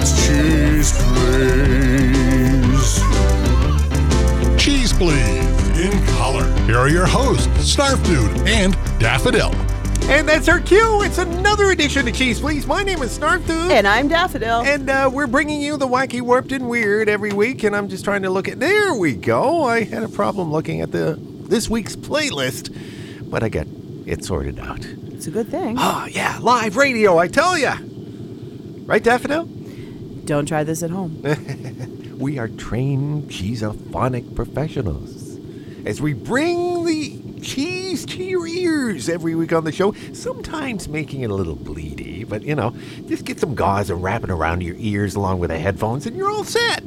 Yeah, Cheese Please. Cheese Please. In color. Here are your hosts, Snarf Dude and Daffodil. And that's our cue. It's another edition of Cheese Please. My name is Snarf Dude. And I'm Daffodil. And uh, we're bringing you the wacky, warped, and weird every week. And I'm just trying to look at. There we go. I had a problem looking at the this week's playlist, but I got it sorted out. it's a good thing. Oh yeah, live radio. I tell ya. Right, Daffodil? Don't try this at home. We are trained cheesophonic professionals as we bring the cheese to your ears every week on the show. Sometimes making it a little bleedy, but you know, just get some gauze and wrap it around your ears along with the headphones, and you're all set.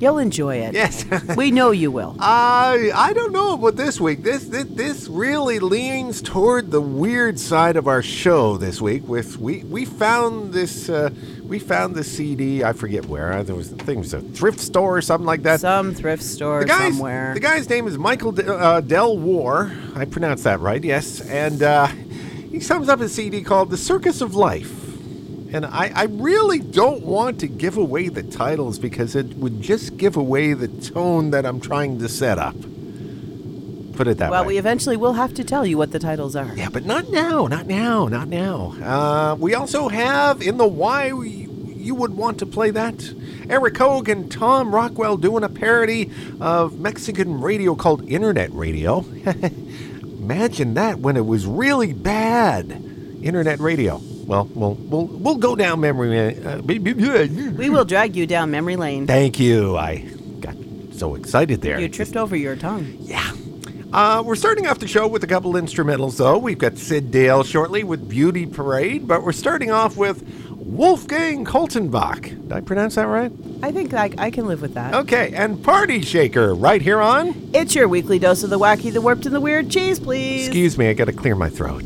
You'll enjoy it. Yes. We know you will. I I don't know about this week. This, this this really leans toward the weird side of our show this week. With we we found this uh, we found the CD. I forget where. There was I think it was a thrift store or something like that. Some thrift store the guy's, somewhere. The guy's name is Michael De, uh, Del War. I pronounced that right. Yes, and uh, he sums up a CD called "The Circus of Life." And I, I really don't want to give away the titles because it would just give away the tone that I'm trying to set up. Put it that well, way. Well, we eventually will have to tell you what the titles are. Yeah, but not now, not now, not now. Uh, we also have in the why we, you would want to play that. Eric Hogue and Tom Rockwell doing a parody of Mexican radio called Internet Radio. Imagine that when it was really bad. Internet radio. Well, we'll we'll, we'll go down memory. Uh, We will drag you down memory lane. Thank you. I got so excited there. You tripped over your tongue. Yeah. Uh, we're starting off the show with a couple instrumentals, though. We've got Sid Dale shortly with Beauty Parade, but we're starting off with Wolfgang Koltenbach. Did I pronounce that right? I think I, I can live with that. Okay, and Party Shaker right here on. It's your weekly dose of the wacky, the warped, and the weird. Cheese, please. Excuse me, I got to clear my throat.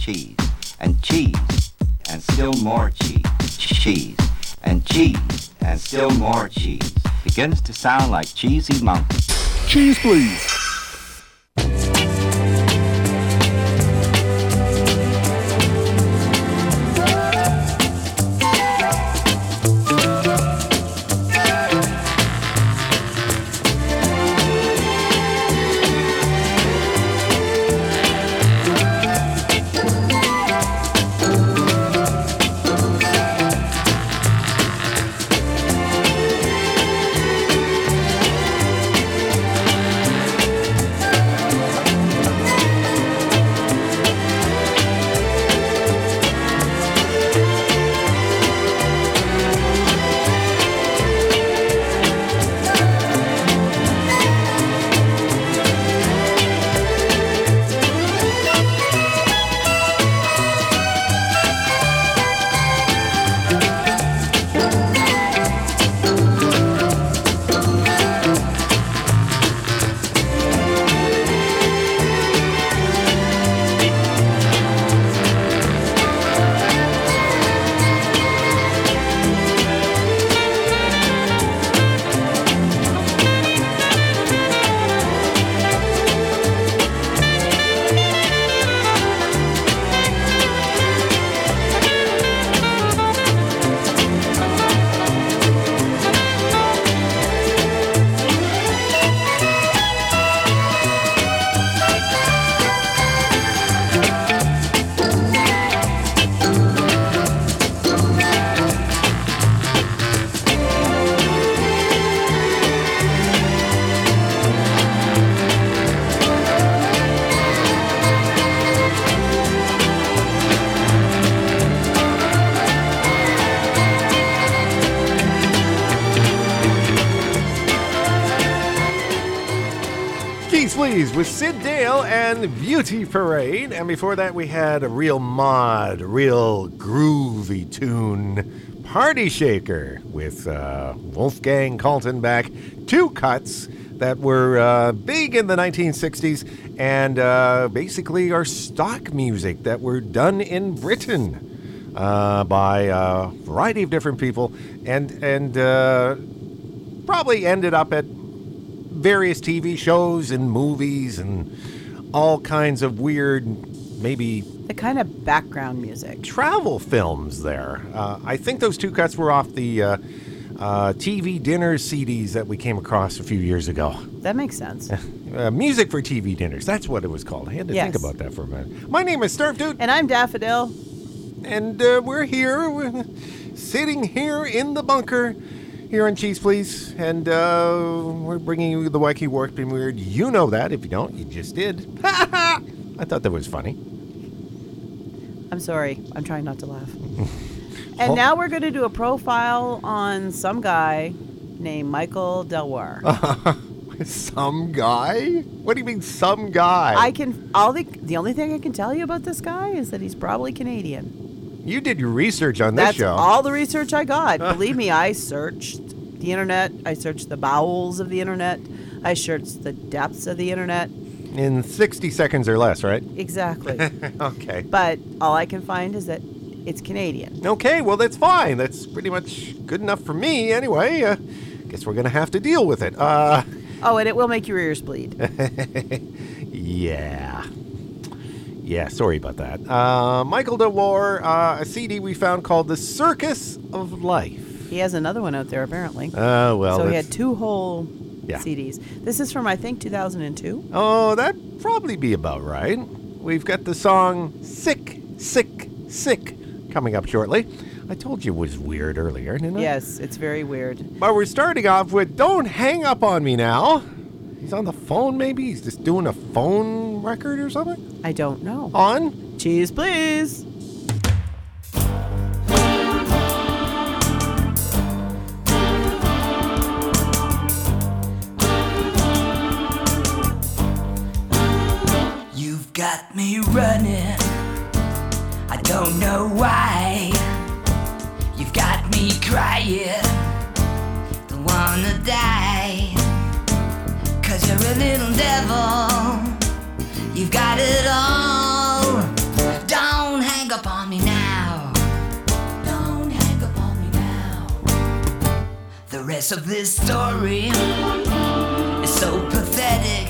Cheese and cheese and still more cheese. Cheese and cheese and still more cheese. Begins to sound like Cheesy Mountain. Cheese, please. With Sid Dale and Beauty Parade. And before that, we had a real mod, real groovy tune, Party Shaker with uh, Wolfgang Kaltenbach. Two cuts that were uh, big in the 1960s and uh, basically are stock music that were done in Britain uh, by a variety of different people and, and uh, probably ended up at various TV shows and movies and all kinds of weird, maybe The kind of background music. travel films there. Uh, I think those two cuts were off the uh, uh, TV dinner CDs that we came across a few years ago. That makes sense. Uh, music for TV dinners. That's what it was called. I had to think about that for a minute. My name is Snarf Dude, And I'm Daffodil. and uh, we're here, we're sitting here in the bunker here on Cheese Please, and uh, we're bringing you the Wacky Warped and Weird. You know that. If you don't, you just did. I thought that was funny. I'm sorry. I'm trying not to laugh. and now we're going to do a profile on some guy named Michael Delwar. Some guy? What do you mean, some guy? I can all the the only thing I can tell you about this guy is that he's probably Canadian. You did your research on this That's show. all the research I got. Believe me, I searched the internet. I searched the bowels of the internet. I searched the depths of the internet. in 60 seconds or less, right? Exactly. Okay. but all I can find is that it's Canadian. Okay, well, that's fine. That's pretty much good enough for me anyway. Uh, guess we're going to have to deal with it. Uh, Oh, and it will make your ears bleed. yeah. Yeah, sorry about that. Uh, Michael DeWar, uh, a CD we found called The Circus of Life. He has another one out there apparently. Oh, well. so he that's- had two whole Yeah. CDs. This is from I think 2002. Oh, that'd probably be about right. We've got the song Sick, Sick, Sick coming up shortly. I told you it was weird earlier, didn't I? Yes, it's very weird. But we're starting off with Don't Hang Up on Me Now. He's on the phone, maybe? He's just doing a phone record or something? I don't know. On? Cheese, please. You've got me running. I don't know why. You've got me crying. Don't wanna die. Cause you're a little devil. Of this story is so pathetic.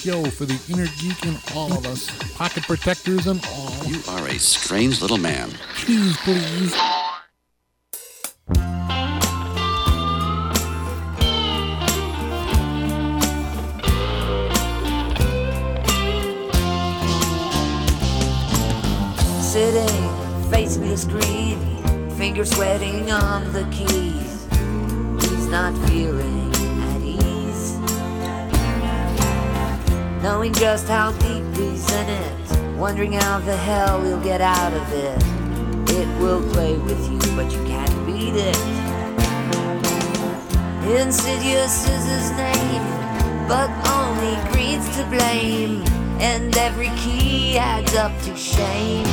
Show for the inner geek in all of us. Pocket protectors and all. You are a strange little man. Cheese, please. Sitting, facing the screen, fingers sweating on the keys. He's not feeling Knowing just how deep he's in it, wondering how the hell he'll get out of it. It will play with you, but you can't beat it. Insidious is his name, but only greed's to blame. And every key adds up to shame.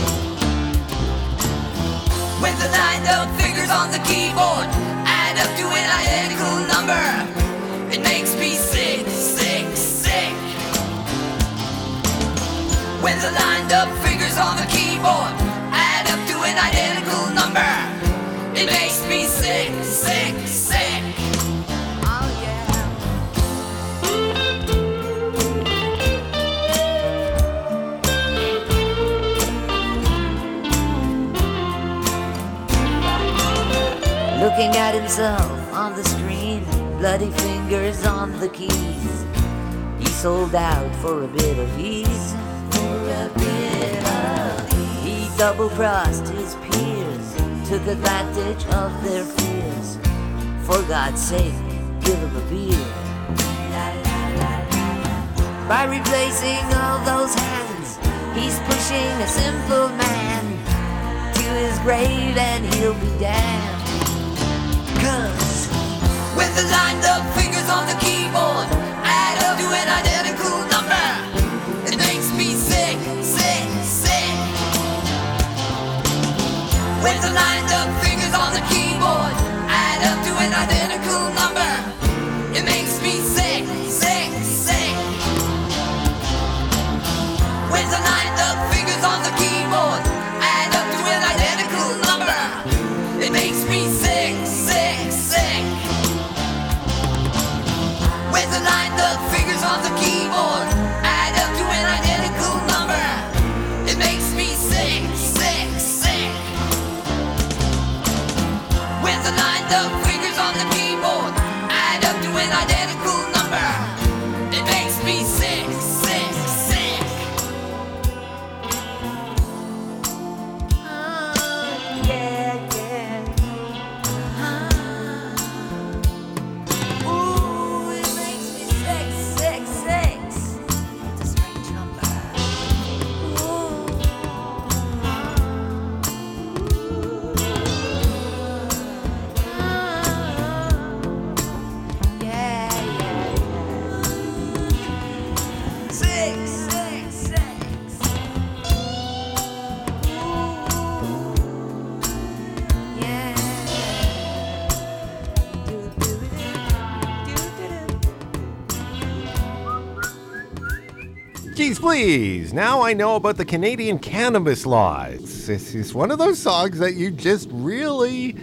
When the lined up fingers on the keyboard add up to an identical number, it makes me sick, When the lined up fingers on the keyboard add up to an identical number, it makes me sick, sick, sick. Oh yeah. Looking at himself on the screen, bloody fingers on the keys. He sold out for a bit of ease. He double crossed his peers, took advantage of their fears. For God's sake, give him a beer. By replacing all those hands, he's pushing a simple man to his grave and he'll be damned. Cause with the lined up fingers on the keyboard, With the lined up fingers on the keyboard, add up to an identical number. It makes the fingers on the keyboard. Add up to an identical Geez, please. Now I know about the Canadian cannabis laws. This is one of those songs that you just really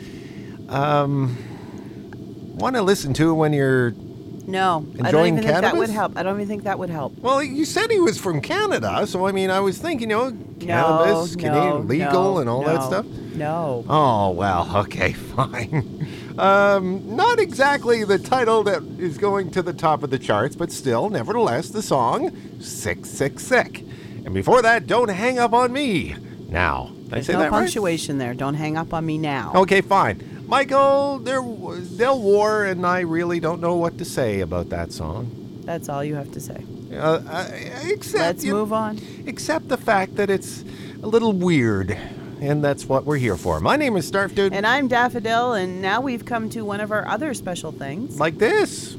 um, want to listen to when you're. No, I don't even think that would help. I don't even think that would help. Well, you said he was from Canada, so I mean, I was thinking, you know, cannabis, no, Canadian no, legal, no, and all that stuff. No. Oh, well, okay, fine. Um, not exactly the title that is going to the top of the charts, but still, nevertheless, the song Sick, Sick, Sick. And before that, Don't Hang Up on Me. Now, did I There's say no that right? punctuation there. Don't hang up on me now. Okay, fine. Michael, there, Del War, and I really don't know what to say about that song. That's all you have to say. Uh, uh, except, Let's you- move on. Except the fact that it's a little weird, and that's what we're here for. My name is Snarf Dude. And I'm Daffodil, and now we've come to one of our other special things. like this.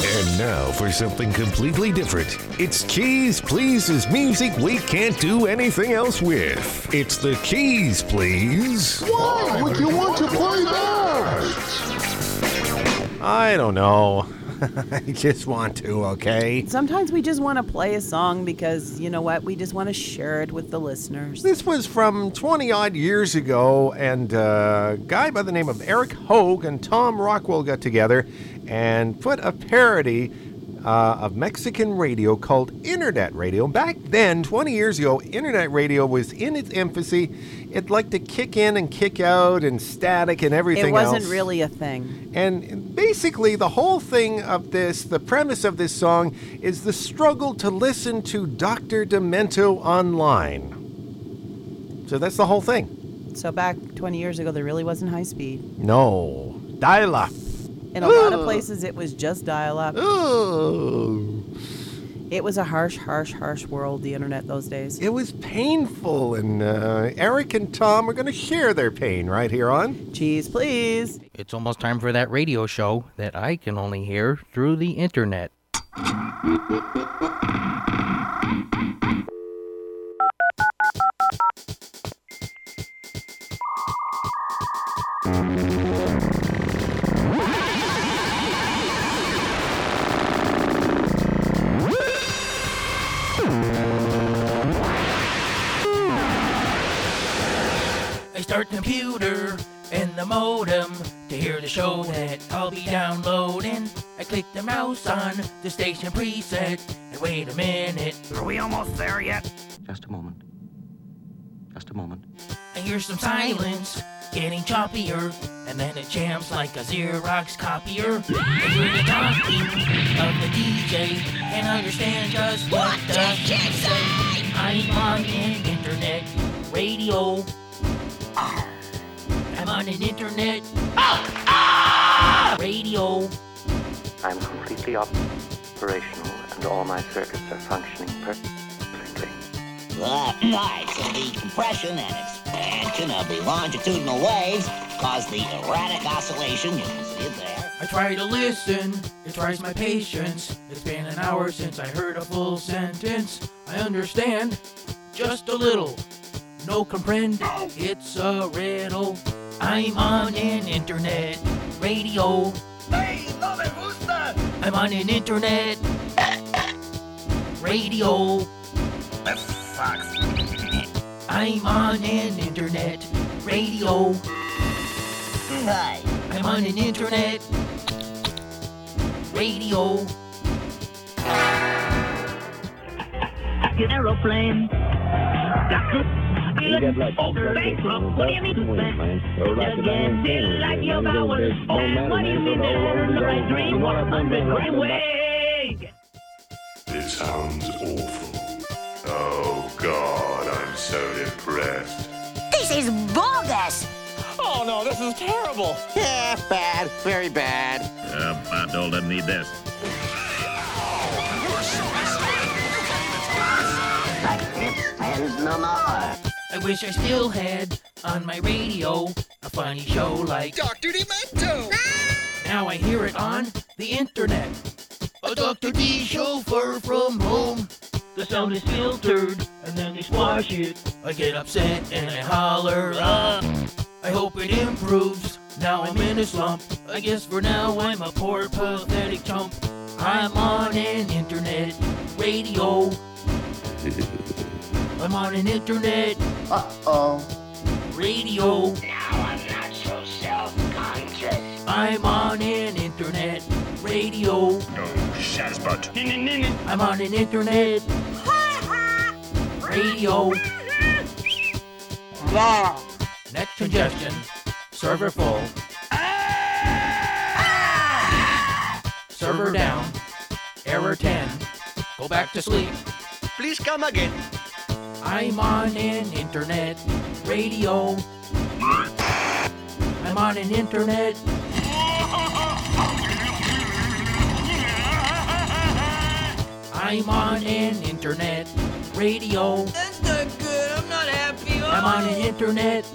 And now for something completely different. It's Cheese Please's music we can't do anything else with. It's the Keys Please. Why would you want to play that? I don't know. I just want to, okay? Sometimes we just want to play a song because, you know what, we just want to share it with the listeners. This was from 20 odd years ago, and uh, a guy by the name of Eric Hogue and Tom Rockwell got together and put a parody uh, of Mexican radio called Internet Radio. Back then, 20 years ago, Internet radio was in its infancy. It liked to kick in and kick out and static and everything It wasn't else. really a thing. And basically, the whole thing of this, the premise of this song, is the struggle to listen to Dr. Demento online. So that's the whole thing. So back 20 years ago, there really wasn't high speed. No. Dial up. In a lot of places, it was just dial up. Oh. It was a harsh, harsh, harsh world, the internet those days. It was painful, and uh, Eric and Tom are going to share their pain right here on. Cheese, please. It's almost time for that radio show that I can only hear through the internet. Start the computer and the modem to hear the show that I'll be downloading. I click the mouse on the station preset and wait a minute. Are we almost there yet? Just a moment. Just a moment. I hear some silence getting choppier, and then it jams like a Xerox copier. I hear the talking of the DJ and understand just what, the DJ say. I'm on an internet radio. I'm on an internet radio. I'm completely operational and all my circuits are functioning perfectly. Right, so the compression and expansion of the longitudinal waves cause the erratic oscillation. You can see it there. I try to listen, it tries my patience. It's been an hour since I heard a full sentence. I understand just a little. No comprehend, it's a riddle. I'm on an internet radio. Hey, love it, who's that? I'm on an internet radio. That sucks. I'm on an internet radio. Hi. I'm on an internet radio. An aeroplane You like bankrupt. What do you mean? Man. Or like the diamond king, like your powers. What do you mean that the right dream? What a wig. It sounds awful. Oh, God, I'm so depressed. This is bogus! Oh no, this is terrible. Yeah, bad. Very bad. Uh, my doll doesn't need this. Like this and no more. I wish I still had on my radio a funny show like Dr. Demento! Now I hear it on the internet. A Dr. D show far from home. The sound is filtered and then they squash it. I get upset and I holler, ah. I hope it improves. Now I'm in a slump. I guess for now I'm a poor, pathetic chump. I'm on an internet radio. I'm on an internet Uh-oh. radio. Now I'm not so self-conscious. I'm on an internet radio. No, Shazbot. I'm on an internet radio. Net congestion. Server full. Ah! Server down. Error 10. Go back to sleep. Please come again. I'm on an internet radio. I'm on an internet. I'm on an internet radio. That's not good. I'm not happy. I'm on an internet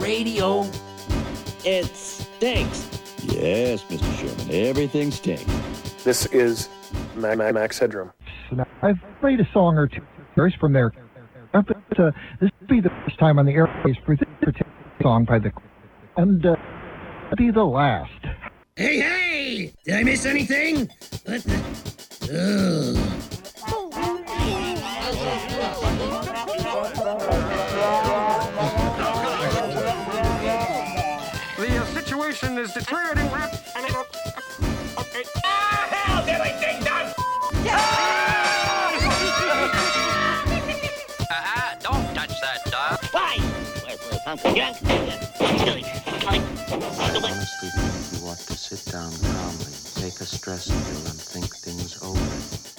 radio. It stinks. Yes, Mr. Sherman, everything stinks. This is Max Ma- Max Headroom. I've played a song or two verse from there. But uh, this will be the first time on the airways for this particular song by the and uh, be the last. Hey, hey! Did I miss anything? What the? Ugh. The uh, situation is deteriorating rap. How's everything done? Uh-uh, Honestly think you ought to sit down calmly, take a stress pill, and think things over.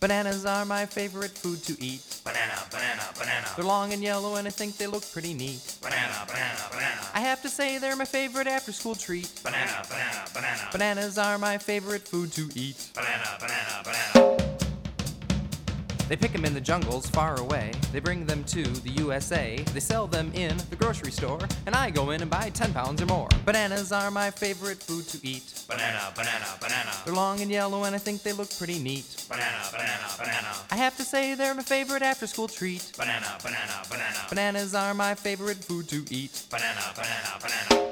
Bananas are my favorite food to eat. Banana, banana, banana. They're long and yellow and I think they look pretty neat. Banana, banana, banana. I have to say they're my favorite after school treat. Banana, banana, banana. Bananas are my favorite food to eat. Banana, banana, banana. They pick them in the jungles far away. They bring them to the USA. They sell them in the grocery store. And I go in and buy 10 pounds or more. Bananas are my favorite food to eat. Banana, banana, banana. They're long and yellow and I think they look pretty neat. Banana, banana, banana. I have to say they're my favorite after school treat. Banana, banana, banana. Bananas are my favorite food to eat. Banana, banana, banana.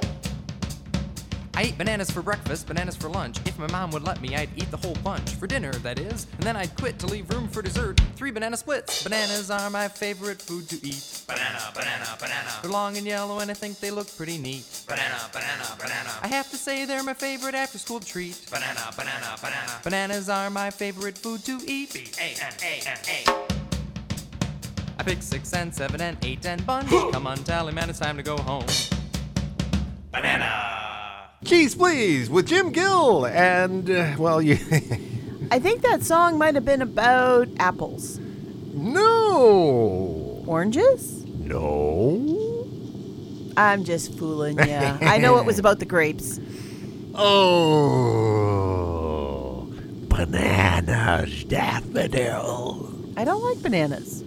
I ate bananas for breakfast, bananas for lunch. If my mom would let me, I'd eat the whole bunch. For dinner, that is. And then I'd quit to leave room for dessert. Three banana splits. Bananas are my favorite food to eat. Banana, banana, banana. They're long and yellow and I think they look pretty neat. Banana, banana, banana. I have to say they're my favorite after school treat. Banana, banana, banana. Bananas are my favorite food to eat. B-A-N-A-N-A. I pick six and seven and eight and bunch. Come on, tally man, it's time to go home. Banana. Cheese Please with Jim Gill. And, uh, well, you. I think that song might have been about apples. no! Oranges? No. I'm just fooling you. I know it was about the grapes. Oh. Bananas, daffodil. I don't like bananas.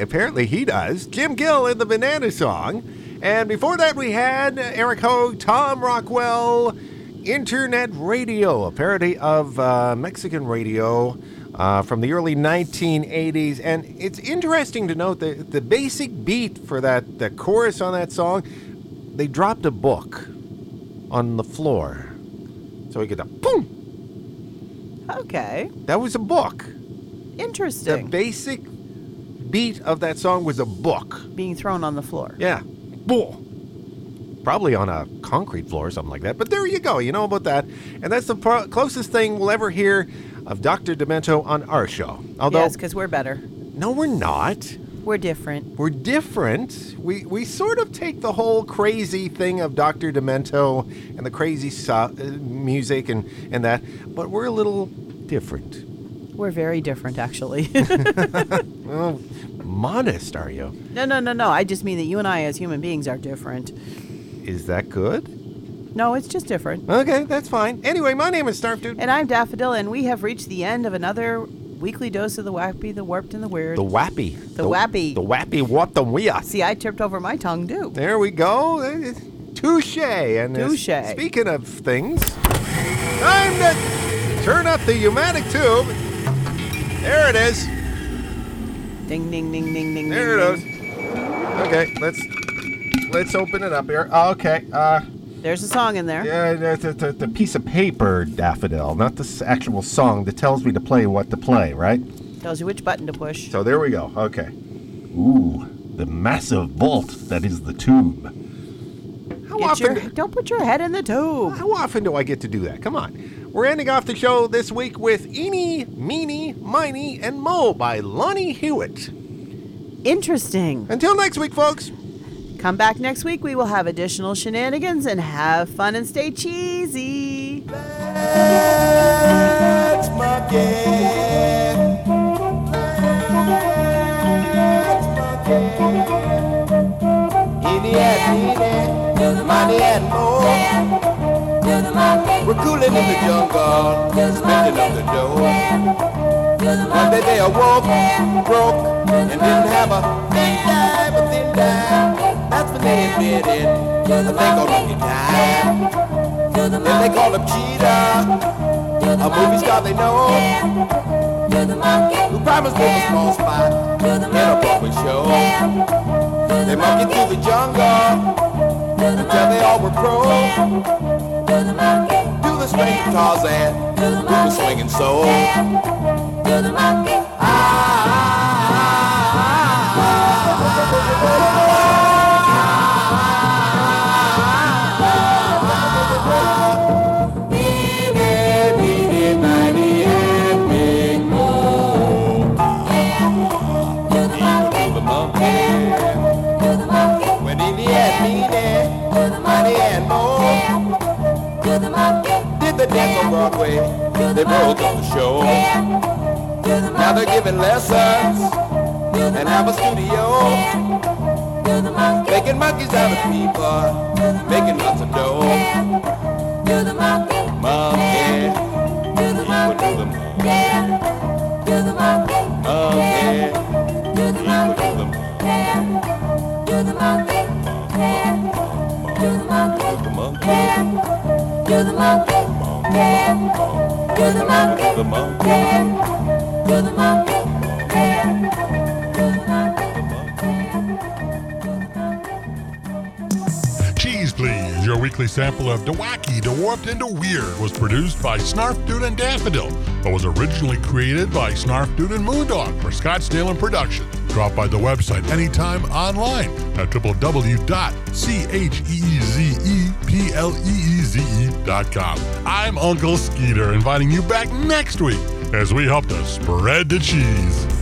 Apparently he does. Jim Gill in the Banana Song. And before that, we had Eric Hogue, Tom Rockwell, Internet Radio, a parody of uh, Mexican radio uh, from the early 1980s. And it's interesting to note that the basic beat for that, the chorus on that song, they dropped a book on the floor. So we get a boom. Okay. That was a book. Interesting. The basic beat of that song was a book. Being thrown on the floor. Yeah. Bull. probably on a concrete floor or something like that. But there you go. You know about that. And that's the pro- closest thing we'll ever hear of Dr. Demento on our show. Although, yes, because we're better. no, we're not. We're different. We're different. We we sort of take the whole crazy thing of Dr. Demento and the crazy so- music and and that, but we're a little different. We're very different, actually. Well, modest, are you? no, no, no, no. I just mean that you and I, as human beings, are different. Is that good? No, it's just different. Okay, that's fine. Anyway, my name is Snarf Dude. And I'm Daffodil, and we have reached the end of another weekly dose of the wappy, the warped, and the weird. The wappy. The wappy. The wappy what the weird. See, I tripped over my tongue too. There we go. Eh, Touche. And uh, Touche. speaking of things, time to turn up the pneumatic tube. There it is. Ding, ding, ding, ding, ding. There ding, it is. Okay, let's let's open it up here. Okay. Uh, There's a song in there. yeah, the, the piece of paper, Daffodil, not the actual song that tells me to play what to play, right? Tells you which button to push. So there we go. Okay. Ooh, the massive vault that is the tube. How Get often? your, don't put your head in the tube. How often do I get to do that? Come on. We're ending off the show this week with Eeny, Meeny, Miny, and Mo by Lonnie Hewitt. Interesting. Until next week, folks. Come back next week. We will have additional shenanigans and have fun and stay cheesy. Let's Any and money and more. We're cooling in the jungle, spending up the dough. One day they awoke, broke, and didn't have a big dime, a thin dime. That's when they admitted a thing called Monkey Time. Then they called him Cheetah, a movie star they know. Who promised them a small spot in a Broadway show. They monkeyed through the jungle until they all were pro. Do the swing Tarzan, do the swinging soul. When did on Broadway, they broke up the show. Now they're giving lessons and have a studio. Making monkeys out of people, Cheese Please, your weekly sample of Wacky, Warped, and Weird was produced by Snarf Dude and Daffodil, but was originally created by Snarf Dude and Moondog for Scottsdale and Production. Drop by the website anytime online at www.cheezepleeze.com. I'm Uncle Skeeter, inviting you back next week as we help to spread the cheese.